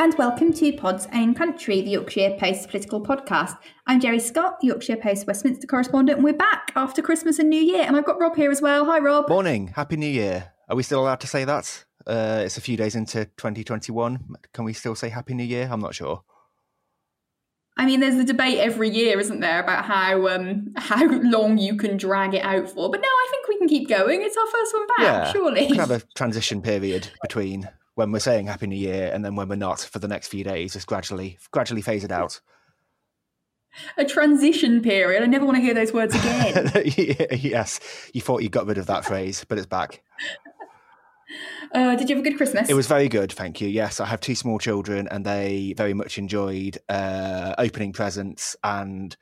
and welcome to Pod's Own Country, the Yorkshire Post political podcast. I'm Jerry Scott, Yorkshire Post Westminster correspondent, and we're back after Christmas and New Year. And I've got Rob here as well. Hi, Rob. Morning. Happy New Year. Are we still allowed to say that? Uh, it's a few days into 2021. Can we still say Happy New Year? I'm not sure. I mean, there's the debate every year, isn't there, about how um, how long you can drag it out for. But no, I think we can keep going. It's our first one back, yeah, surely. We can have a transition period between when we're saying Happy New Year and then when we're not for the next few days. Just gradually, gradually phase it out. A transition period. I never want to hear those words again. yes, you thought you got rid of that phrase, but it's back. Uh, did you have a good Christmas? It was very good, thank you. Yes, I have two small children, and they very much enjoyed uh, opening presents and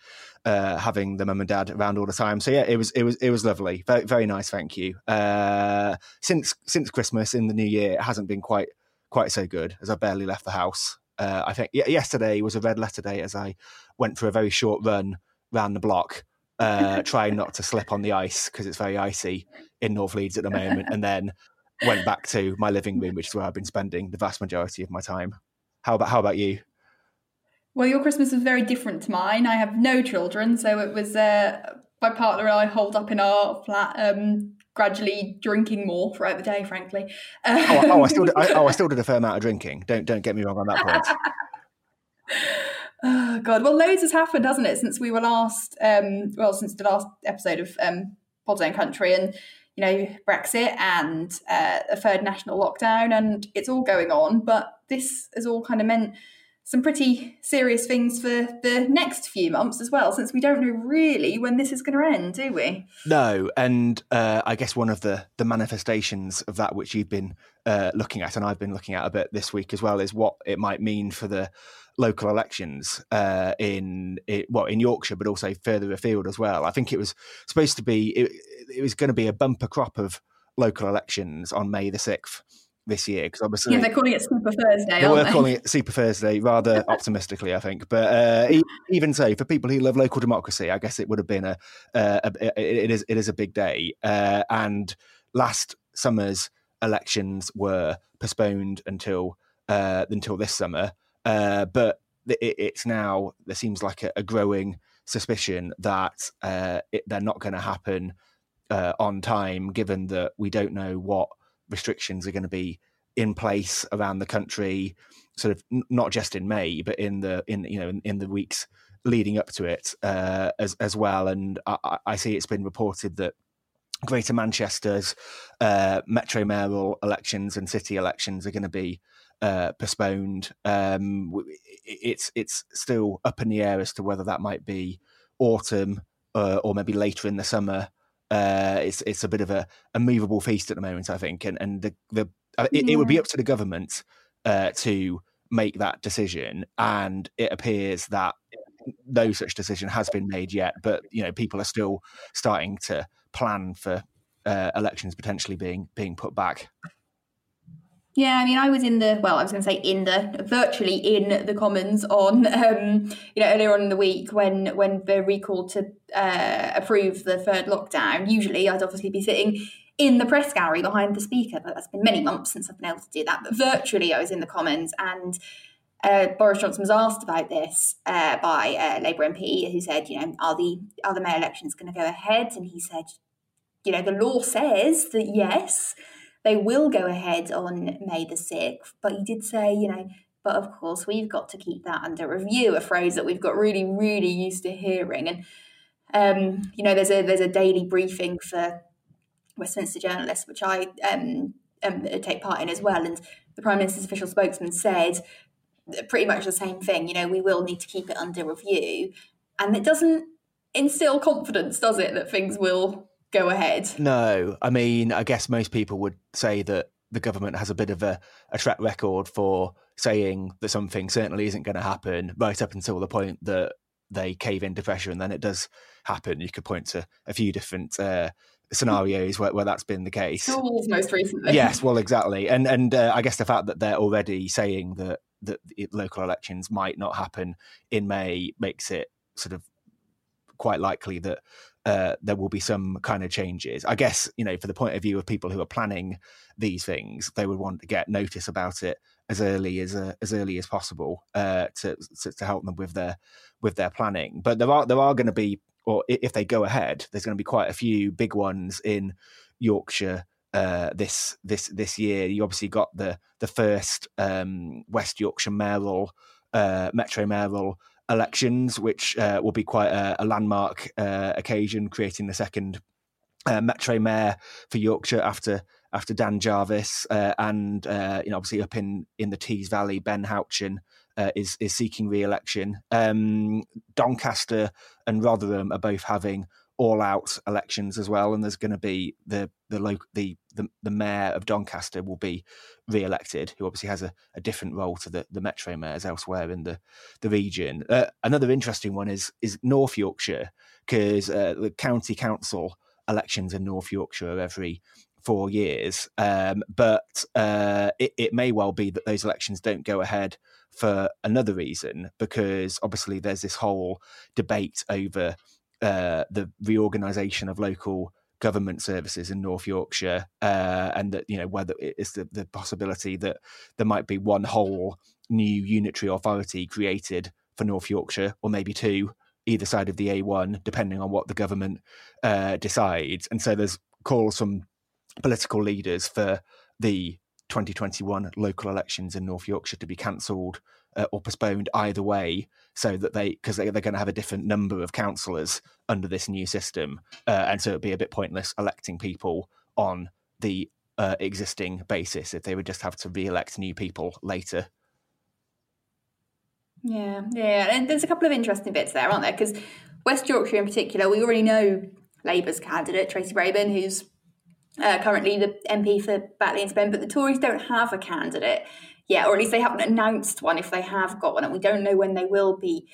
uh, having the mum and dad around all the time. So yeah, it was it was it was lovely, very very nice. Thank you. Uh, since since Christmas in the new year, it hasn't been quite quite so good as I barely left the house. Uh, I think yesterday was a red letter day as I went for a very short run round the block, uh, trying not to slip on the ice because it's very icy in North Leeds at the moment, and then went back to my living room, which is where I've been spending the vast majority of my time. How about how about you? Well, your Christmas was very different to mine. I have no children, so it was uh, my partner and I holed up in our flat, um, gradually drinking more throughout the day. Frankly, um, oh, oh, I still did, I, oh, I still did a fair amount of drinking. Don't don't get me wrong on that point. oh God, well, loads has happened, hasn't it, since we were last? Um, well, since the last episode of um, Pod's Own Country, and you know, Brexit and uh, a third national lockdown, and it's all going on. But this has all kind of meant some pretty serious things for the next few months as well, since we don't know really when this is going to end, do we? No, and uh, I guess one of the the manifestations of that which you've been uh, looking at, and I've been looking at a bit this week as well, is what it might mean for the local elections uh, in it, well in Yorkshire, but also further afield as well. I think it was supposed to be it, it was going to be a bumper crop of local elections on May the sixth this year because obviously yeah they're calling it Super Thursday. They were they? calling it Super Thursday rather optimistically, I think. But uh, even so, for people who love local democracy, I guess it would have been a, uh, a it is it is a big day. Uh, and last summer's elections were postponed until uh, until this summer. Uh, but it, it's now there seems like a, a growing suspicion that uh, it, they're not going to happen uh, on time, given that we don't know what restrictions are going to be in place around the country, sort of n- not just in May, but in the in you know in, in the weeks leading up to it uh, as as well. And I, I, see it's been reported that Greater Manchester's uh, metro mayoral elections and city elections are going to be uh, postponed. Um, it's it's still up in the air as to whether that might be autumn uh, or maybe later in the summer. Uh, it's it's a bit of a, a movable feast at the moment, I think, and and the the uh, it, yeah. it, would be up to the government uh, to make that decision, and it appears that no such decision has been made yet. But you know, people are still starting to plan for uh, elections potentially being being put back. Yeah, I mean, I was in the well, I was going to say in the virtually in the Commons on um, you know earlier on in the week when when the recall to uh, approve the third lockdown. Usually, I'd obviously be sitting in the press gallery behind the speaker, but that's been many months since I've been able to do that. But virtually, I was in the Commons and uh, Boris Johnson was asked about this uh, by a Labour MP who said, you know, are the are the mayor elections going to go ahead? And he said, you know, the law says that yes, they will go ahead on May the sixth. But you did say, you know, but of course we've got to keep that under review. A phrase that we've got really, really used to hearing. And um, you know, there's a there's a daily briefing for Westminster journalists, which I um, um, take part in as well. And the Prime Minister's official spokesman said pretty much the same thing. You know, we will need to keep it under review, and it doesn't instill confidence, does it, that things will go ahead? No, I mean, I guess most people would say that the government has a bit of a, a track record for saying that something certainly isn't going to happen, right up until the point that they cave into pressure, and then it does happen. You could point to a few different. Uh, scenarios where, where that's been the case. Schools most recently. Yes, well, exactly, and and uh, I guess the fact that they're already saying that that local elections might not happen in May makes it sort of quite likely that uh, there will be some kind of changes. I guess you know, for the point of view of people who are planning these things, they would want to get notice about it as early as uh, as early as possible uh, to, to, to help them with their with their planning. But there are there are going to be, or if they go ahead, there's going to be quite a few big ones in Yorkshire uh, this this this year. You obviously got the the first um, West Yorkshire mayoral uh, metro mayoral elections, which uh, will be quite a, a landmark uh, occasion, creating the second uh, metro mayor for Yorkshire after after Dan Jarvis, uh, and you know obviously up in in the Tees Valley, Ben Houchen. is is seeking re-election. Um, Doncaster and Rotherham are both having all out elections as well, and there's going to be the the local the, the the mayor of Doncaster will be re-elected, who obviously has a, a different role to the, the metro mayors elsewhere in the the region. Uh, another interesting one is is North Yorkshire because uh, the county council elections in North Yorkshire are every four years, um, but uh, it, it may well be that those elections don't go ahead for another reason because obviously there's this whole debate over uh, the reorganisation of local government services in North Yorkshire, uh, and that you know whether it's the, the possibility that there might be one whole new unitary authority created for North Yorkshire, or maybe two either side of the A1, depending on what the government uh, decides. And so there's calls from political leaders for the 2021 local elections in North Yorkshire to be cancelled uh, or postponed either way, so that they because they, they're going to have a different number of councillors under this new system, uh, and so it'd be a bit pointless electing people on the uh, existing basis if they would just have to re-elect new people later. Yeah, yeah, and there's a couple of interesting bits there, aren't there? Because West Yorkshire, in particular, we already know Labour's candidate Tracy Brabin, who's uh, currently the MP for Batley and Spen, but the Tories don't have a candidate yet, or at least they haven't announced one if they have got one, and we don't know when they will be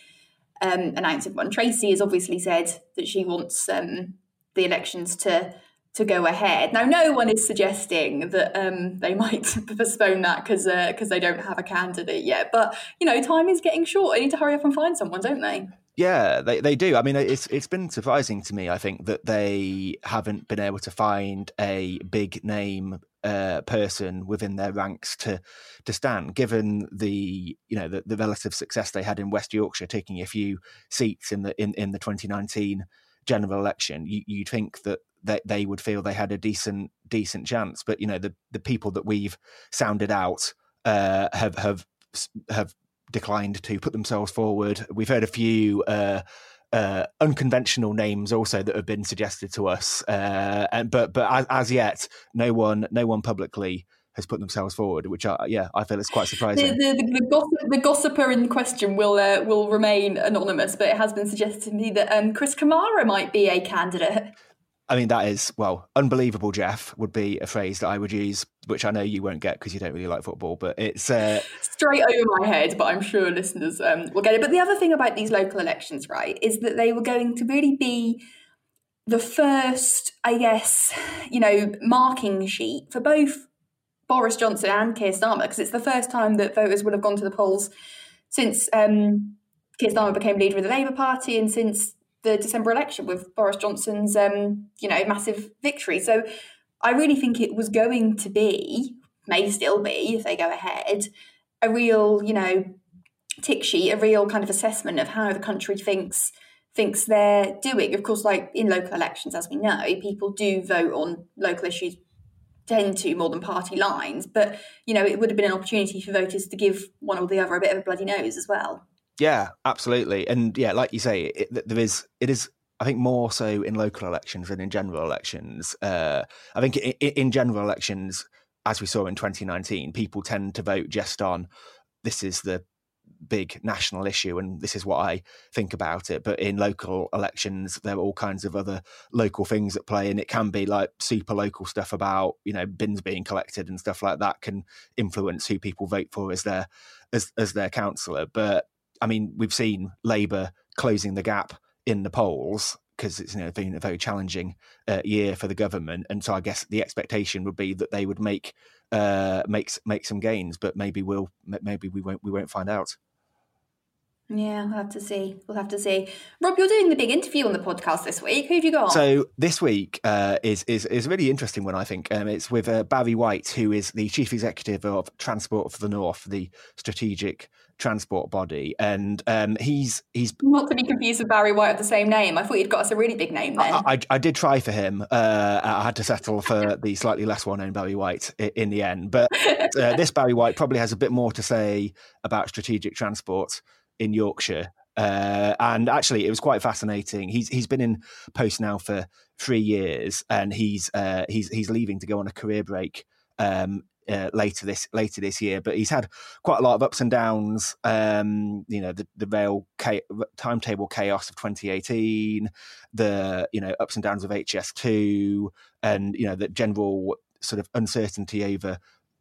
um, announcing one. Tracy has obviously said that she wants um, the elections to to go ahead. Now, no one is suggesting that um, they might postpone that because because uh, they don't have a candidate yet. But you know, time is getting short. They need to hurry up and find someone, don't they? Yeah, they, they do. I mean, it's it's been surprising to me. I think that they haven't been able to find a big name uh, person within their ranks to to stand, given the you know the, the relative success they had in West Yorkshire, taking a few seats in the in, in the 2019 general election. You, you'd think that they, they would feel they had a decent decent chance, but you know the the people that we've sounded out uh, have have have declined to put themselves forward. We've heard a few uh, uh, unconventional names also that have been suggested to us, uh, and but but as, as, yet, no one no one publicly has put themselves forward, which I, yeah I feel is quite surprising. The, the, the, gossip, the gossiper in question will uh, will remain anonymous, but it has been suggested to me that um, Chris Kamara might be a candidate. I mean, that is, well, unbelievable, Jeff, would be a phrase that I would use, which I know you won't get because you don't really like football, but it's. Uh... Straight over my head, but I'm sure listeners um, will get it. But the other thing about these local elections, right, is that they were going to really be the first, I guess, you know, marking sheet for both Boris Johnson and Keir Starmer, because it's the first time that voters would have gone to the polls since um, Keir Starmer became leader of the Labour Party and since the December election with Boris Johnson's, um, you know, massive victory. So I really think it was going to be, may still be, if they go ahead, a real, you know, tick sheet, a real kind of assessment of how the country thinks thinks they're doing. Of course, like in local elections, as we know, people do vote on local issues tend to more than party lines. But you know, it would have been an opportunity for voters to give one or the other a bit of a bloody nose as well. Yeah, absolutely, and yeah, like you say, it, there is it is. I think more so in local elections than in general elections. Uh, I think in, in general elections, as we saw in 2019, people tend to vote just on this is the big national issue and this is what I think about it. But in local elections, there are all kinds of other local things at play, and it can be like super local stuff about you know bins being collected and stuff like that can influence who people vote for as their as as their councillor. But I mean, we've seen Labour closing the gap in the polls because it's you know been a very challenging uh, year for the government, and so I guess the expectation would be that they would make uh, make make some gains, but maybe we'll maybe we won't we won't find out. Yeah, we'll have to see. We'll have to see. Rob, you're doing the big interview on the podcast this week. Who have you got? So this week uh, is is is a really interesting one. I think um, it's with uh, Barry White, who is the chief executive of Transport for the North, the strategic transport body, and um, he's he's not to be confused with Barry White of the same name. I thought you'd got us a really big name then. I, I, I did try for him. Uh, I had to settle for the slightly less well known Barry White in, in the end, but uh, this Barry White probably has a bit more to say about strategic transport in Yorkshire. Uh, and actually, it was quite fascinating. He's he's been in post now for three years, and he's uh, he's he's leaving to go on a career break um, uh, later this later this year. But he's had quite a lot of ups and downs. Um, you know, the, the rail timetable chaos of 2018, the you know ups and downs of HS2, and you know the general sort of uncertainty over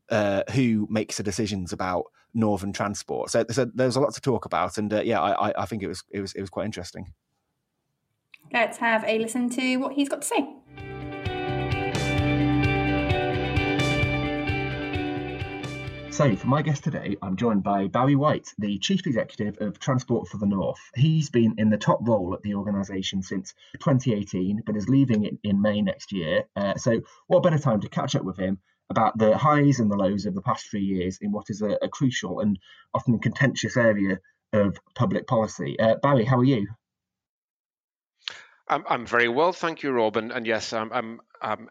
uh, who makes the decisions about northern transport. So, so there's a lot to talk about, and uh, yeah, I, I think it was it was it was quite interesting. Let's have a listen to what he's got to say. So, for my guest today, I'm joined by Barry White, the Chief Executive of Transport for the North. He's been in the top role at the organisation since 2018, but is leaving in, in May next year. Uh, so, what better time to catch up with him about the highs and the lows of the past three years in what is a, a crucial and often contentious area of public policy. Uh, Barry, how are you? I'm, I'm very well, thank you, Rob. And, and yes, I'm, I'm, I'm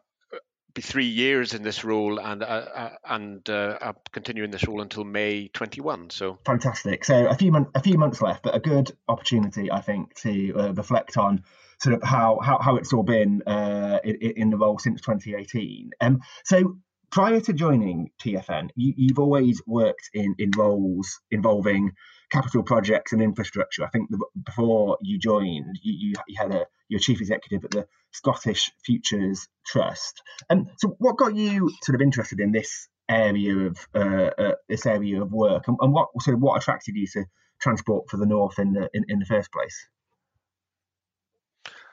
be three years in this role, and uh, uh, and uh, I'll continue in this role until May 21. So fantastic. So a few months, a few months left, but a good opportunity, I think, to uh, reflect on sort of how how, how it's all been uh, in, in, the role since 2018. Um, so prior to joining TFN, you, have always worked in, in roles involving capital projects and infrastructure. I think the, before you joined, you, you, had a your chief executive at the Scottish Futures Trust. And so, what got you sort of interested in this area of uh, uh, this area of work, and, and, what sort of what attracted you to transport for the north in the in, in the first place?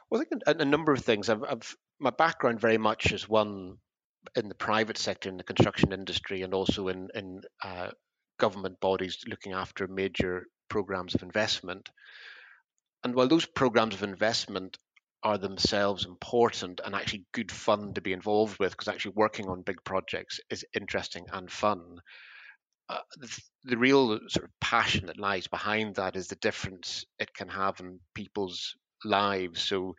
Well, I think a, a number of things. I've, I've my background very much is one in the private sector, in the construction industry, and also in in uh, government bodies looking after major programs of investment. And while those programs of investment are themselves important and actually good fun to be involved with, because actually working on big projects is interesting and fun. Uh, the, the, real sort of passion that lies behind that is the difference it can have in people's lives. So,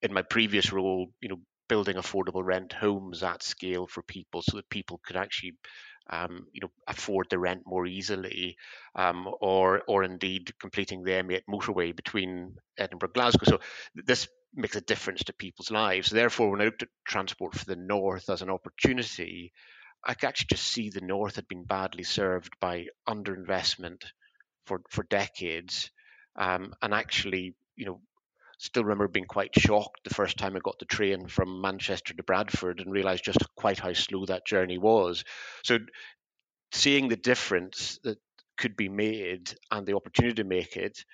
in my previous role, you know, building affordable rent homes at scale for people so that people could actually um, you know, afford the rent more easily, um, or or indeed completing the M8 motorway between Edinburgh and Glasgow. So this makes a difference to people's lives. Therefore, when I looked at transport for the north as an opportunity, I could actually just see the north had been badly served by underinvestment for for decades, um, and actually, you know, still remember being quite shocked the first time I got the train from Manchester to Bradford and realized just quite how slow that journey was. So seeing the difference that could be made and the opportunity to make it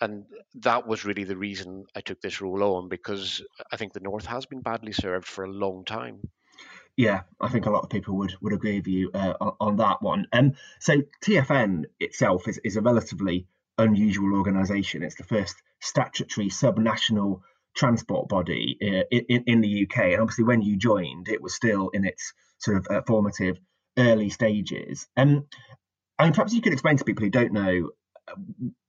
and that was really the reason I took this role on because I think the North has been badly served for a long time. Yeah, I think a lot of people would would agree with you uh, on, on, that one. Um, so TFN itself is, is a relatively unusual organisation. It's the first statutory subnational transport body uh, in, in, the UK. And obviously, when you joined, it was still in its sort of uh, formative early stages. Um, mean, perhaps you could explain to people who don't know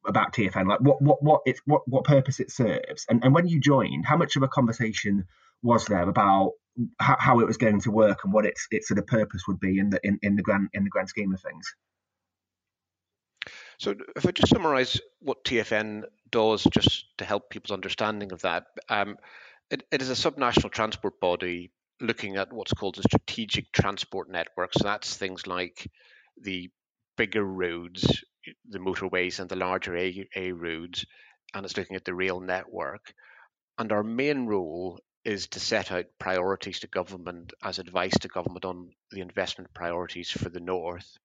about TFN, like what what what it what what purpose it serves, and and when you joined, how much of a conversation was there about how, how it was going to work and what its its sort of purpose would be in the in, in the grand in the grand scheme of things? So, if I just summarise what TFN does, just to help people's understanding of that, um, it, it is a subnational transport body looking at what's called the strategic transport network. So that's things like the bigger roads, the motorways, and the larger A, A roads, and it's looking at the rail network. And our main role is to set out priorities to government as advice to government on the investment priorities for the north.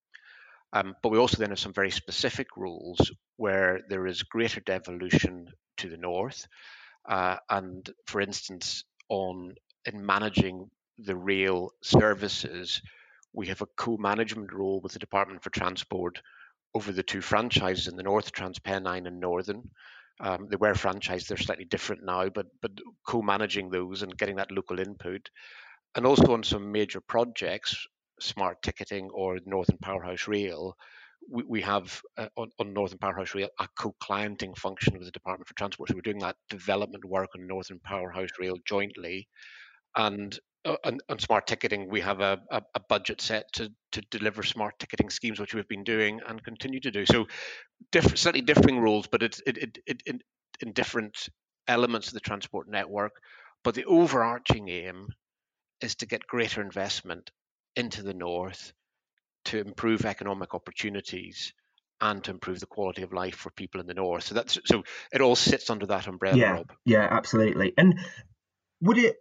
Um, but we also then have some very specific rules where there is greater devolution to the north. Uh, and for instance, on in managing the rail services, we have a co-management role with the Department for Transport over the two franchises in the north, TransPennine and Northern. Um, they were franchised; they're slightly different now, but but co-managing those and getting that local input, and also on some major projects, smart ticketing or Northern Powerhouse Rail, we, we have uh, on, on, Northern Powerhouse Rail a co-clienting function with the Department for Transport. So we're doing that development work on Northern Powerhouse Rail jointly, and uh, on, on, smart ticketing, we have a, a, a, budget set to, to deliver smart ticketing schemes, which we've been doing and continue to do. So, different, slightly differing roles, but it's it, it, it, it, in different elements of the transport network. But the overarching aim is to get greater investment into the north to improve economic opportunities and to improve the quality of life for people in the north. So that's so it all sits under that umbrella. Yeah, Rob. yeah, absolutely. And would it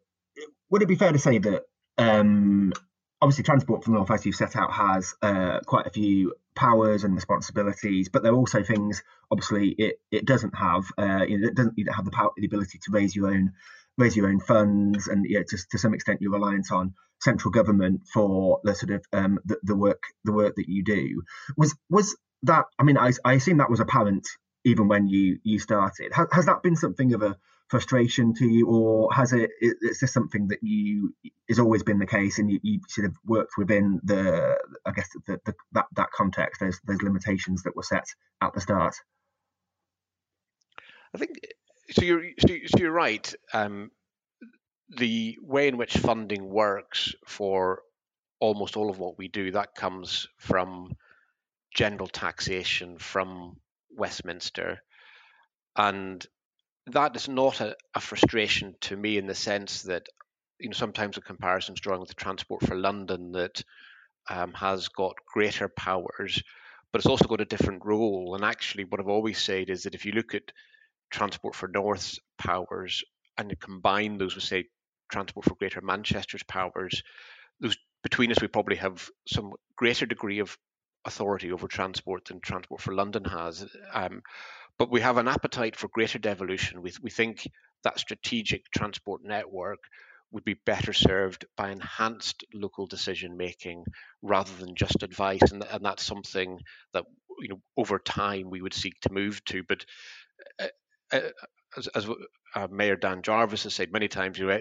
would it be fair to say that um, obviously transport from the north, as you've set out, has uh, quite a few powers and responsibilities, but there are also things obviously it, it doesn't have. Uh, you know, it doesn't you don't have the power, the ability to raise your own raise your own funds, and you know, to, to some extent you're reliant on central government for the sort of um, the, the work the work that you do. Was was that? I mean, I, I assume that was apparent even when you you started. Has, has that been something of a frustration to you, or has it? Is this something that you has always been the case, and you, you sort of worked within the, I guess, the, the, that that context, those those limitations that were set at the start? I think so. You're so you're right. Um, the way in which funding works for almost all of what we do that comes from general taxation from Westminster, and that is not a, a, frustration to me in the sense that you know sometimes a comparison is drawn with the transport for London that um, has got greater powers, but it's also got a different role. And actually, what I've always said is that if you look at transport for North's powers and combine those with say transport for Greater Manchester's powers, those between us we probably have some greater degree of authority over transport than Transport for London has. Um, but we have an appetite for greater devolution. We, we think that strategic transport network would be better served by enhanced local decision making rather than just advice, and, and that's something that you know over time we would seek to move to. But uh, as, as uh, Mayor Dan Jarvis has said many times, you know,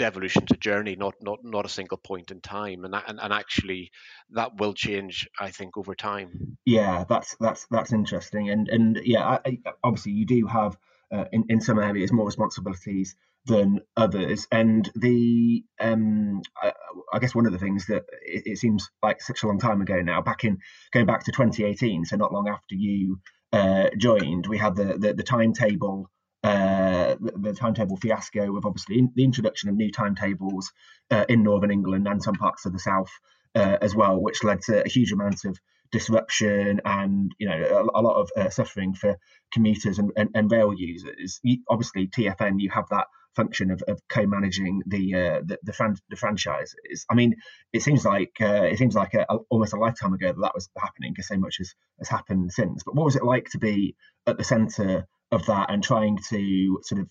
devolution's a journey, not not not a single point in time, and that, and, and actually that will change, I think, over time. Yeah, that's that's that's interesting, and and yeah, I, obviously you do have uh, in in some areas more responsibilities than others, and the um I, I guess one of the things that it, it, seems like such a long time ago now, back in going back to 2018, so not long after you uh, joined, we had the the, the timetable uh, the, the, timetable fiasco of obviously in, the introduction of new timetables uh, in northern England and some parts of the south uh, as well, which led to a huge amount of disruption and you know a, a lot of uh, suffering for commuters and, and, and rail users. You, obviously, TFN you have that function of, of co-managing the uh, the, the, fran- the, franchises. I mean, it seems like uh, it seems like a, a, almost a lifetime ago that that was happening because so much has, has happened since. But what was it like to be at the centre of that and trying to sort of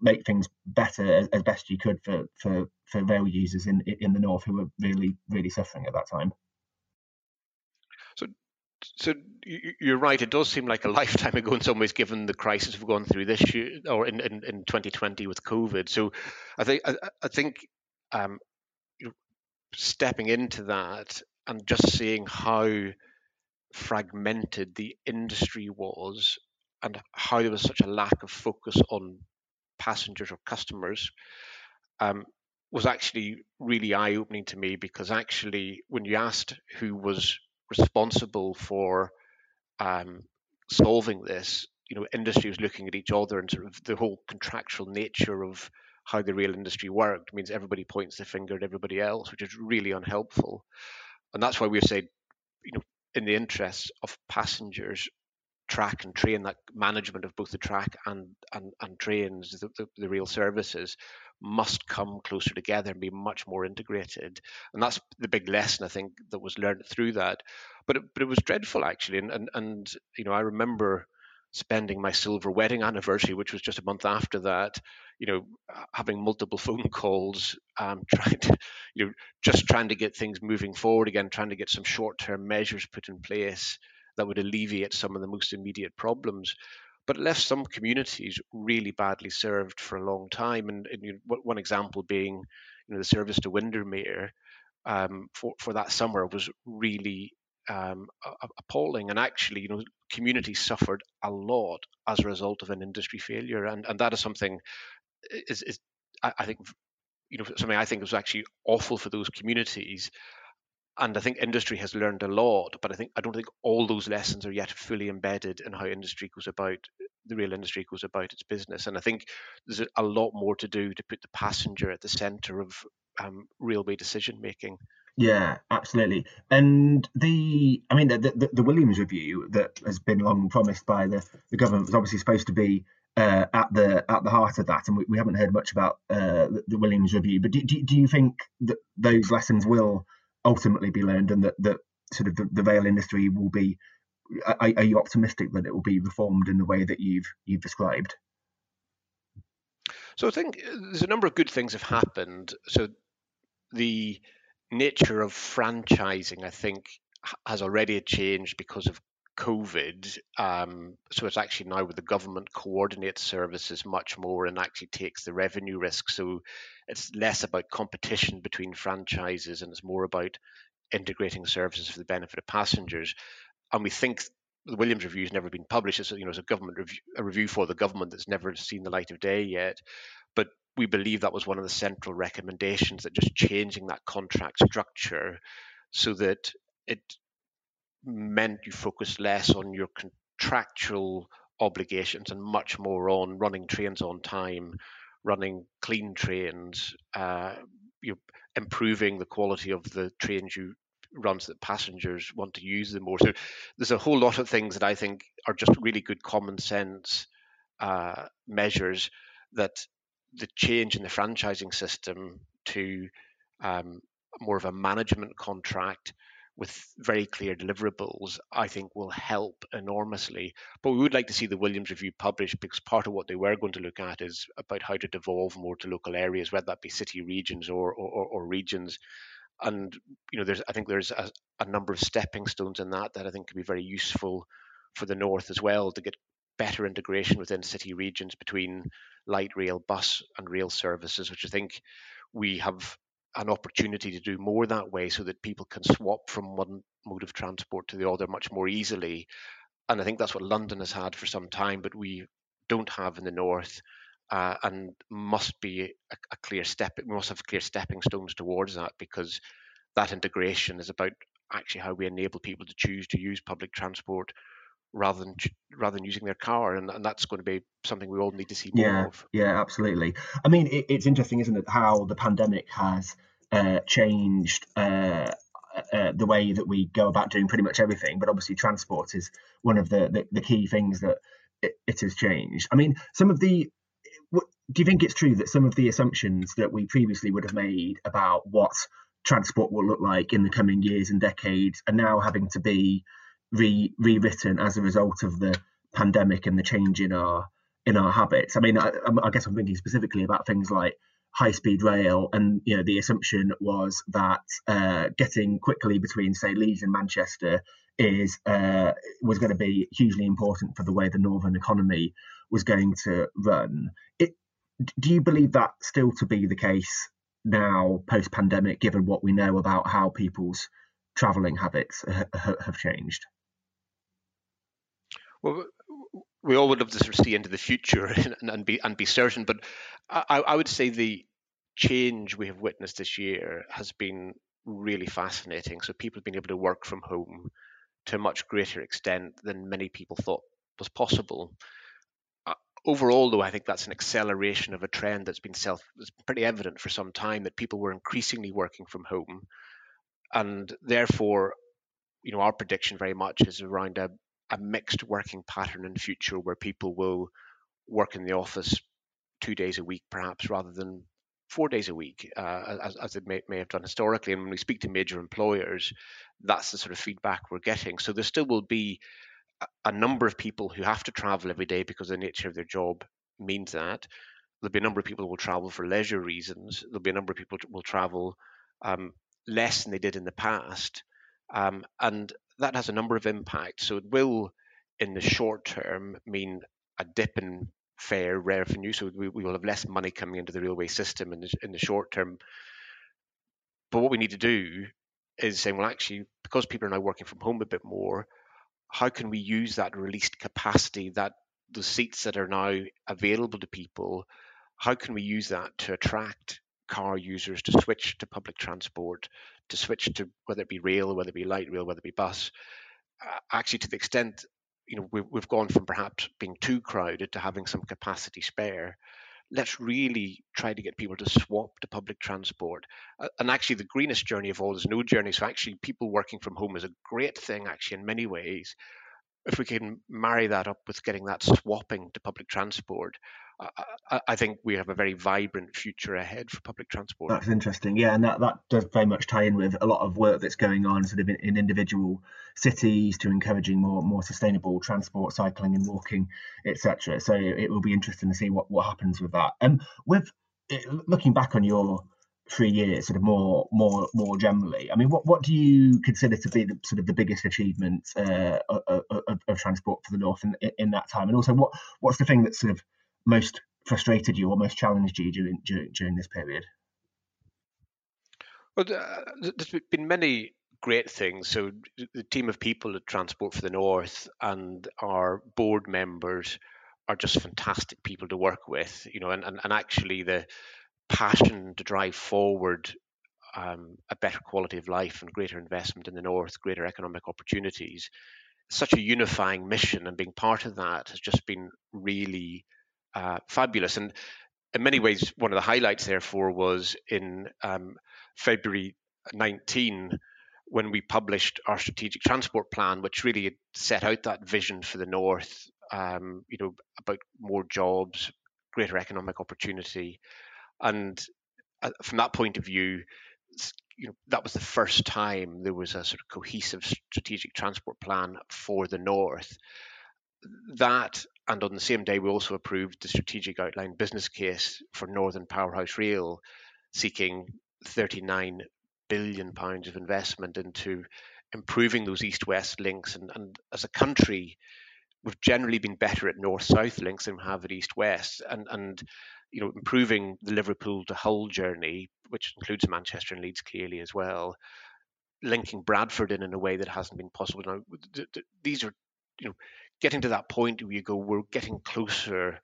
make things better as, as, best you could for, for, for rail users in in the north who were really really suffering at that time. So, so you're right. It does seem like a lifetime ago in some ways, given the crisis we've gone through this year or in, in, in 2020 with COVID. So, I think I, I think um, you know, stepping into that and just seeing how fragmented the industry was and how there was such a lack of focus on passengers or customers um, was actually really eye opening to me because actually, when you asked who was responsible for um, solving this, you know, industry was looking at each other and sort of the whole contractual nature of how the rail industry worked means everybody points the finger at everybody else, which is really unhelpful. And that's why we say, you know, in the interests of passengers, track and train, that management of both the track and and, and trains, the, the, the rail services, must come closer together and be much more integrated. And that's the big lesson I think that was learned through that. But it, but it was dreadful actually, and and, and you know I remember spending my silver wedding anniversary, which was just a month after that, you know, having multiple phone calls, um, trying to, you know, just trying to get things moving forward again, trying to get some short-term measures put in place that would alleviate some of the most immediate problems. But left some communities really badly served for a long time. And, and you know, one example being, you know, the service to Windermere um, for for that summer was really um, appalling. And actually, you know, communities suffered a lot as a result of an industry failure, and and that is something is, is I think you know something I think was actually awful for those communities. And I think industry has learned a lot, but I think I don't think all those lessons are yet fully embedded in how industry goes about the real industry goes about its business. And I think there's a lot more to do to put the passenger at the centre of um, railway decision making. Yeah, absolutely. And the, I mean, the, the, the Williams review that has been long promised by the, the government was obviously supposed to be uh, at the at the heart of that, and we, we haven't heard much about uh, the, Williams review. But do, do, do, you think that those lessons will ultimately be learned, and that that sort of the, the rail industry will be? Are, are you optimistic that it will be reformed in the way that you've you've described? So I think uh, there's a number of good things have happened. So the nature of franchising, I think, has already changed because of COVID. Um, so it's actually now where the government coordinates services much more and actually takes the revenue risk. So it's less about competition between franchises and it's more about integrating services for the benefit of passengers. And we think the Williams review has never been published. It's, you know, it's a government review, a review for the government that's never seen the light of day yet. But we believe that was one of the central recommendations that just changing that contract structure so that it meant you focus less on your contractual obligations and much more on running trains on time, running clean trains, uh, you improving the quality of the trains you run so that passengers want to use them more. So there's a whole lot of things that I think are just really good common sense uh, measures that the change in the franchising system to um, more of a management contract with very clear deliverables, I think will help enormously. But we would like to see the Williams Review published because part of what they were going to look at is about how to devolve more to local areas, whether that be city regions or or, or regions. And you know, there's I think there's a, a number of stepping stones in that that I think could be very useful for the north as well to get better integration within city regions between light rail, bus, and rail services, which I think we have an opportunity to do more that way so that people can swap from one mode of transport to the other much more easily. And I think that's what London has had for some time, but we don't have in the north. Uh, and must be a, a, clear step. We must have clear stepping stones towards that because that integration is about actually how we enable people to choose to use public transport rather than rather than using their car, and, and that's going to be something we all need to see more yeah, of. Yeah, absolutely. I mean, it, it's interesting, isn't it, how the pandemic has uh, changed uh, uh, the way that we go about doing pretty much everything. But obviously, transport is one of the the, the key things that it, it, has changed. I mean, some of the do you think it's true that some of the assumptions that we previously would have made about what transport will look like in the coming years and decades are now having to be re rewritten as a result of the pandemic and the change in our in our habits. I mean, I, I guess I'm thinking specifically about things like high speed rail, and you know the assumption was that uh, getting quickly between say Leeds and Manchester is uh, was going to be hugely important for the way the northern economy was going to run. It, do you believe that still to be the case now post pandemic, given what we know about how people's travelling habits ha- have changed? Well, we all would love to sort of see into the future and, and be and be certain, but I, I would say the change we have witnessed this year has been really fascinating. So people have been able to work from home to a much greater extent than many people thought was possible. Uh, overall, though, I think that's an acceleration of a trend that's been self pretty evident for some time that people were increasingly working from home, and therefore, you know, our prediction very much is around a, a mixed working pattern in future where people will work in the office two days a week, perhaps, rather than four days a week, uh, as, as it may, may have done historically. And when we speak to major employers, that's the sort of feedback we're getting. So there still will be a, number of people who have to travel every day because the nature of their job means that. There'll be a number of people who will travel for leisure reasons. There'll be a number of people who will travel um, less than they did in the past. Um, and that has a number of impacts. So it will, in the short term, mean a dip in fare revenue. So we, we will have less money coming into the railway system in the, in the short term. But what we need to do is saying, well, actually, because people are now working from home a bit more, how can we use that released capacity, that the seats that are now available to people, how can we use that to attract car users to switch to public transport, to switch to whether it be rail, whether it be light rail, whether it be bus, uh, actually to the extent you know we've, we've gone from perhaps being too crowded to having some capacity spare let's really try to get people to swap to public transport. And actually, the greenest journey of all is no journey. So, actually, people working from home is a great thing, actually, in many ways. If we can marry that up with getting that swapping to public transport, I, I, think we have a very vibrant future ahead for public transport. That's interesting, yeah, and that, that does very much tie in with a lot of work that's going on sort of in, in individual cities to encouraging more more sustainable transport, cycling and walking, etc. So it will be interesting to see what, what happens with that. And um, with looking back on your three years, sort of more more more generally, I mean, what what do you consider to be the sort of the biggest achievement uh, of, of, of, transport for the north in, in that time, and also what what's the thing that sort of most frustrated you or most challenged you during during, during this period? Well, uh, there's been many great things. So the team of people at Transport for the North and our board members are just fantastic people to work with. You know, and and, and actually the passion to drive forward um, a better quality of life and greater investment in the north, greater economic opportunities. Such a unifying mission, and being part of that has just been really uh, fabulous. And in many ways, one of the highlights, therefore, was in um, February 19 when we published our strategic transport plan, which really set out that vision for the north. Um, you know, about more jobs, greater economic opportunity, and uh, from that point of view, you know, that was the first time there was a sort of cohesive strategic transport plan for the north. That and on the same day, we also approved the strategic outline business case for Northern Powerhouse Rail, seeking 39 billion pounds of investment into improving those east-west links. And, and as a country, we've generally been better at north-south links than we have at east-west. And and you know, improving the Liverpool to Hull journey, which includes Manchester and Leeds clearly as well, linking Bradford in in a way that hasn't been possible. Now, these are you know getting to that point where you go, we're getting closer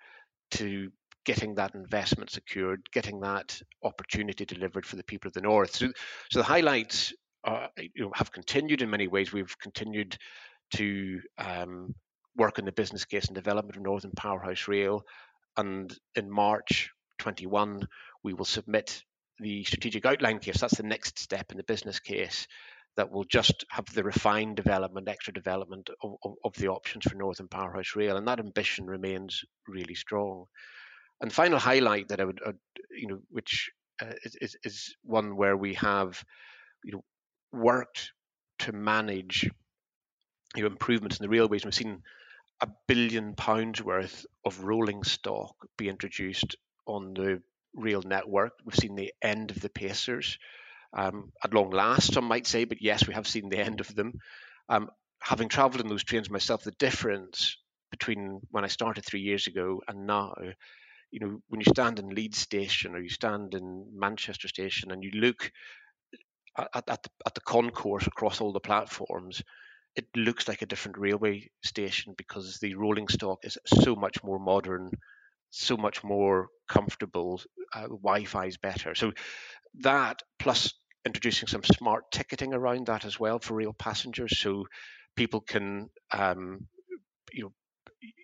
to getting that investment secured, getting that opportunity delivered for the people of the north. So, so the highlights uh, you know, have continued in many ways. We've continued to um, work on the business case and development of Northern Powerhouse Rail, and in March 21 we will submit the strategic outline case. That's the next step in the business case that will just have the refined development, extra development of, of, of, the options for Northern Powerhouse Rail, and that ambition remains really strong. And final highlight that I would, uh, you know, which uh, is, is one where we have, you know, worked to manage, you know, improvements in the railways. We've seen a billion pounds worth of rolling stock be introduced on the rail network. We've seen the end of the pacers um, at long last, some might say, but yes, we have seen the end of them. Um, having travelled in those trains myself, the difference between when I started three years ago and now, you know, when you stand in Leeds Station or you stand in Manchester Station and you look at, at, the, at the concourse across all the platforms, it looks like a different railway station because the rolling stock is so much more modern, so much more comfortable. Uh, Wi-Fi is better. So that plus introducing some smart ticketing around that as well for rail passengers, so people can um, you know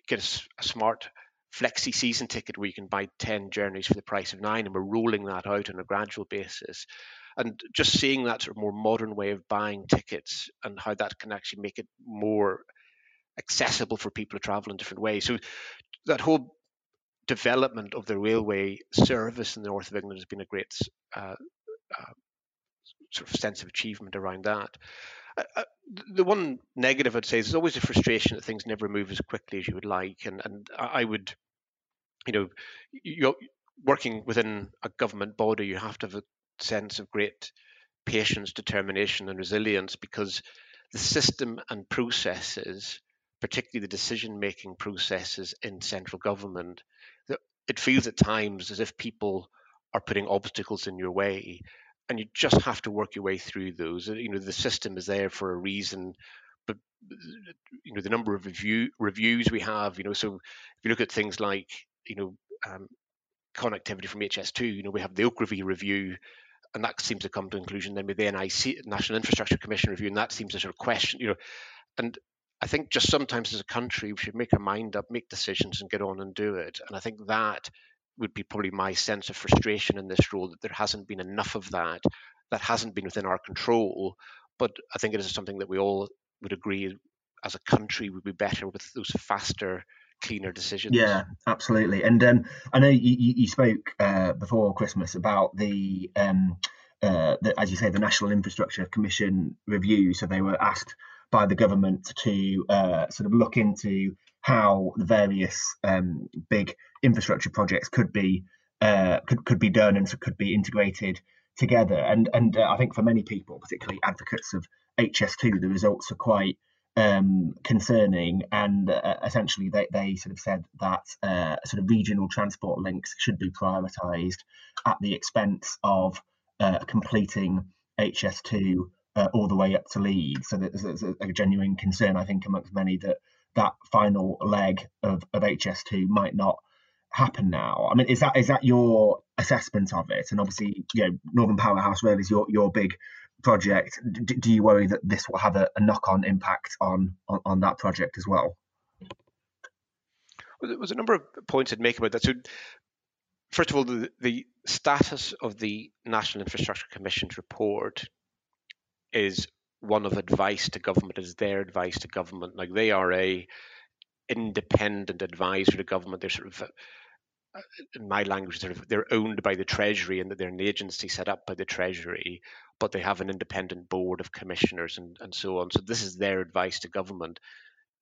get a, a smart flexi season ticket where you can buy 10 journeys for the price of nine and we're rolling that out on a gradual basis and just seeing that sort of more modern way of buying tickets and how that can actually make it more accessible for people to travel in different ways. So that whole development of the railway service in the north of England has been a great uh, uh, sort of sense of achievement around that. Uh, uh the one negative I'd say is there's always a frustration that things never move as quickly as you would like, and and I would, you know, you're working within a government body, you have to have a sense of great patience, determination, and resilience because the system and processes, particularly the decision making processes in central government, it feels at times as if people are putting obstacles in your way and you just have to work your way through those. You know the system is there for a reason but you know the number of review reviews we have you know so if you look at things like you know um, connectivity from HS2 you know we have the Oak review and that seems to come to inclusion then with the NIC National Infrastructure Commission review, and that seems to sort of question, you know, and I think just sometimes as a country we should make our mind up, make decisions, and get on and do it. And I think that would be probably my sense of frustration in this role that there hasn't been enough of that, that hasn't been within our control. But I think it is something that we all would agree as a country would be better with those faster cleaner decisions. Yeah, absolutely. And um, I know you, you spoke uh, before Christmas about the, um, uh, the, as you say, the National Infrastructure Commission review. So they were asked by the government to uh, sort of look into how the various um, big infrastructure projects could be uh, could could be done and could be integrated together. And and uh, I think for many people, particularly advocates of HS2, the results are quite um, concerning, and uh, essentially they, they sort of said that uh, sort of regional transport links should be prioritised at the expense of uh, completing HS2 uh, all the way up to Leeds. So there's, a, a, genuine concern, I think, amongst many that that final leg of, of HS2 might not happen now. I mean, is that is that your assessment of it? And obviously, you know, Northern Powerhouse Rail is your your big project, do, do you worry that this will have a, a knock-on impact on, on, on that project as well? Well, there was a number of points I'd make about that. So, first of all, the, the status of the National Infrastructure Commission's report is one of advice to government. Is their advice to government? Like they are a independent advisor to government. They're sort of in my language, sort of they're owned by the Treasury and that they're an agency set up by the Treasury, but they have an independent board of commissioners and, and so on. So this is their advice to government.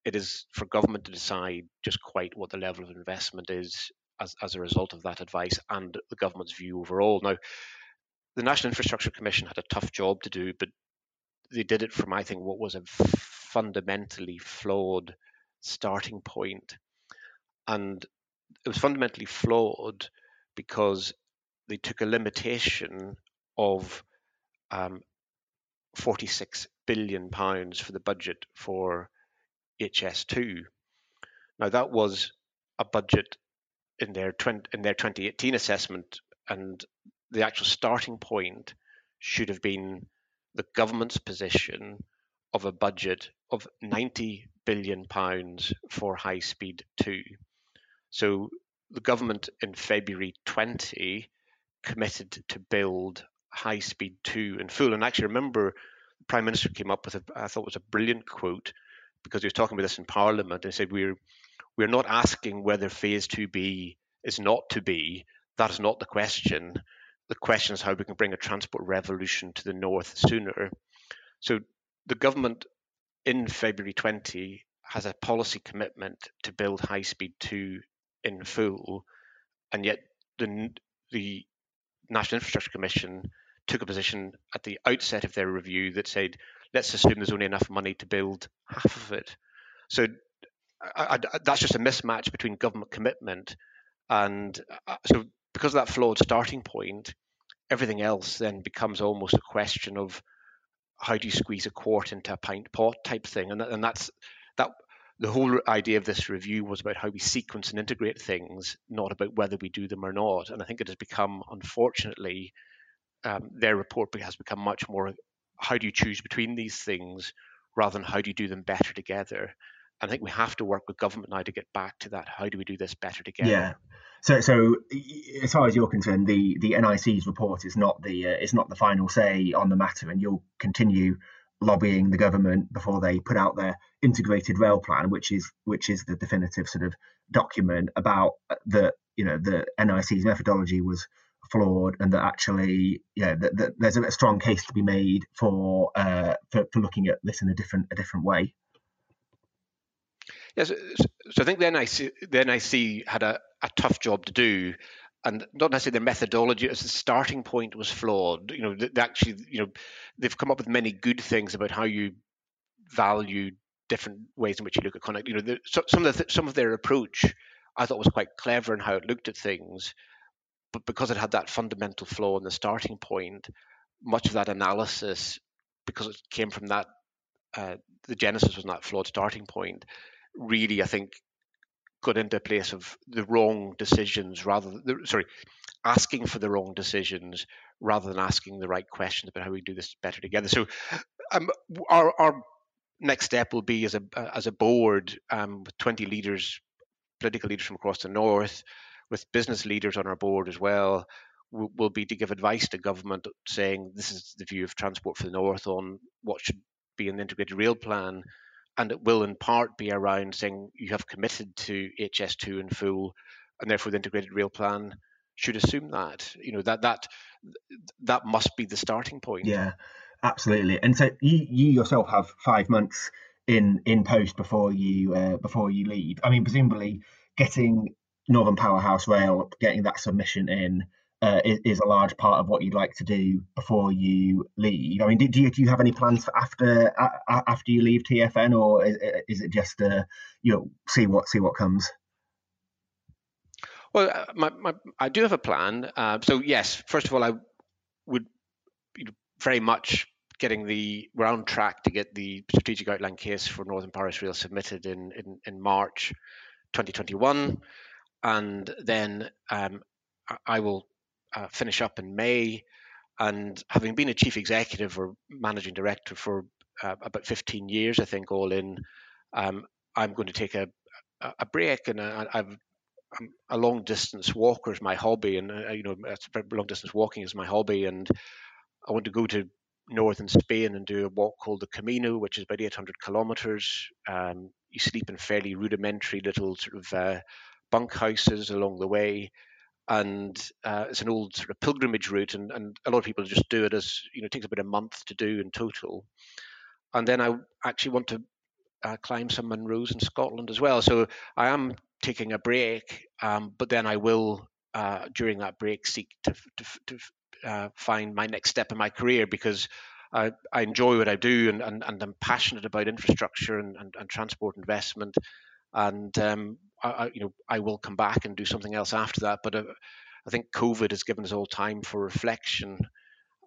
It is for government to decide just quite what the level of investment is as, as a result of that advice and the government's view overall. Now, the National Infrastructure Commission had a tough job to do, but they did it from, I think, what was a fundamentally flawed starting point. And it was fundamentally flawed because they took a limitation of um, 46 billion pounds for the budget for HS2. Now that was a budget in their 20, in their 2018 assessment, and the actual starting point should have been the government's position of a budget of 90 billion pounds for high speed 2 so the government in February 20 committed to build high speed 2 in full. And actually, remember, the Prime Minister came up with a, I thought it was a brilliant quote because he was talking about this in Parliament and said, We're, we're not asking whether phase 2B is not to be. That is not the question. The question is how we can bring a transport revolution to the north sooner. So the government in February 20 has a policy commitment to build high speed 2 in full, and yet the the National Infrastructure Commission took a position at the outset of their review that said, let's assume there's only enough money to build half of it. So I, I, that's just a mismatch between government commitment and uh, so because of that flawed starting point, everything else then becomes almost a question of how do you squeeze a quart into a pint pot type thing, and and that's that. The whole idea of this review was about how we sequence and integrate things, not about whether we do them or not. And I think it has become, unfortunately, um, their report has become much more how do you choose between these things rather than how do you do them better together. I think we have to work with government now to get back to that. How do we do this better together? Yeah. So, so as far as you're concerned, the the NIC's report is not the uh, is not the final say on the matter, and you'll continue lobbying the government before they put out their integrated rail plan, which is which is the definitive sort of document about the you know the NIC's methodology was flawed and that actually yeah that, that there's a strong case to be made for, uh, for for looking at this in a different a different way. Yes, so I think the NIC the NIC had a, a tough job to do and not necessarily their methodology as the starting point was flawed. You know, they actually, you know, they've come up with many good things about how you value different ways in which you look at conduct. You know, the, so, some of the, some of their approach I thought was quite clever in how it looked at things, but because it had that fundamental flaw in the starting point, much of that analysis, because it came from that, uh, the genesis was that flawed starting point, really, I think, got into a place of the wrong decisions rather than, sorry, asking for the wrong decisions rather than asking the right questions about how we do this better together. So, um, our, our next step will be as a as a board um, with 20 leaders, political leaders from across the north, with business leaders on our board as well, will, will be to give advice to government saying this is the view of Transport for the North on what should be an integrated rail plan. And it will in part be around saying you have committed to HS2 in full, and therefore the integrated rail plan should assume that. You know, that that that must be the starting point. Yeah, absolutely. And so you, you yourself have five months in in post before you uh, before you leave. I mean, presumably getting Northern Powerhouse Rail, getting that submission in uh, is, is, a large part of what you'd like to do before you leave. I mean, do, do you do you have any plans for after after you leave TFN, or is, is it just uh, you know see what see what comes? Well, uh, my, my, I do have a plan. So yes, first of all, I would very much getting the on track to get the strategic outline case for Northern Powerhouse Rail submitted in in, in March 2021 and then um, I will uh, finish up in May. And having been a chief executive or managing director for uh, about 15 years, I think all in, um, I'm going to take a a break, and I, I've I'm a long distance walker is my hobby, and uh, you know, long distance walking is my hobby, and I want to go to northern Spain and do a walk called the Camino, which is about 800 kilometers. Um, you sleep in fairly rudimentary little sort of uh, bunkhouses along the way. And uh, it's an old sort of pilgrimage route, and, and a lot of people just do it as you know, it takes about a month to do in total. And then I actually want to uh, climb some Munros in Scotland as well. So I am taking a break, um, but then I will, uh, during that break, seek to, to, to uh, find my next step in my career because I, I enjoy what I do and, and, and I'm passionate about infrastructure and, and, and transport investment. And um, I, you know, I will come back and do something else after that. But uh, I think COVID has given us all time for reflection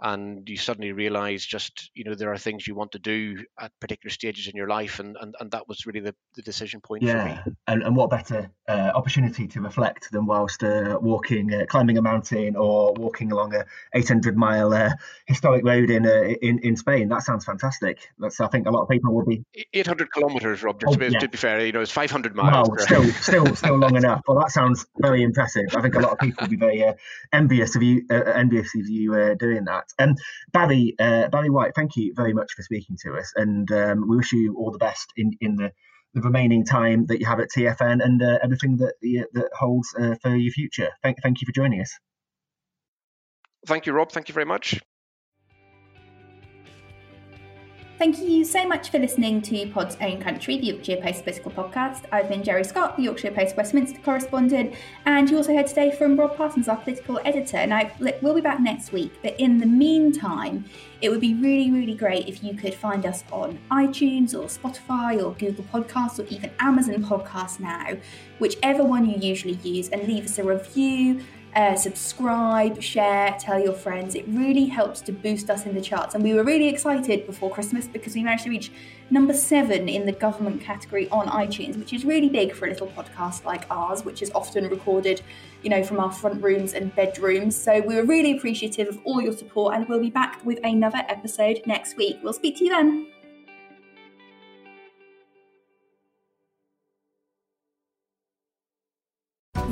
and you suddenly realize just you know there are things you want to do at particular stages in your life and and, and that was really the, the decision point yeah and, and what better uh, opportunity to reflect than whilst uh, walking uh, climbing a mountain or walking along a 800 mile uh, historic road in, uh, in in spain? That sounds fantastic. That's i think a lot of people will be 800 kilometers rob oh, to, yeah. to be fair you know it's 500 miles wow, still still still long enough. Well that sounds very impressive. I think a lot of people will be very uh, envious of you envious of you doing that um, Barry, uh, Barry White, thank you very much for speaking to us, and um, we wish you all the best in in the, the remaining time that you have at TFN and uh, everything that that holds uh, for your future. Thank thank you for joining us. Thank you, Rob. Thank you very much. Thank you so much for listening to Pod's Own Country, the Yorkshire Post political podcast. I've been Geri Scott, the Yorkshire Post Westminster correspondent, and you also heard today from Rob Parsons, our political editor. And I we'll be back next week, but in the meantime, it would be really, really great if you could find us on iTunes or Spotify or Google Podcasts or even Amazon Podcasts now, whichever one you usually use, and leave us a review uh, subscribe, share, tell your friends. It really helps to boost us in the charts. And we were really excited before Christmas because we managed to reach number seven in the government category on iTunes, which is really big for a little podcast like ours, which is often recorded, you know, from our front rooms and bedrooms. So we were really appreciative of all your support, and we'll be back with another episode next week. We'll speak to you then.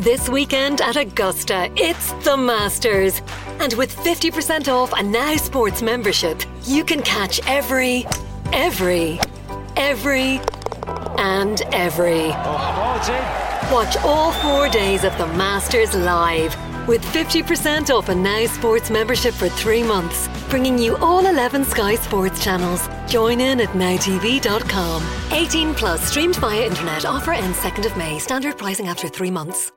This weekend at Augusta, it's the Masters. And with 50% off a Now Sports membership, you can catch every, every, every, and every. Watch all four days of the Masters live with 50% off a Now Sports membership for three months, bringing you all 11 Sky Sports channels. Join in at nowtv.com. 18 plus streamed via internet. Offer ends 2nd of May. Standard pricing after three months.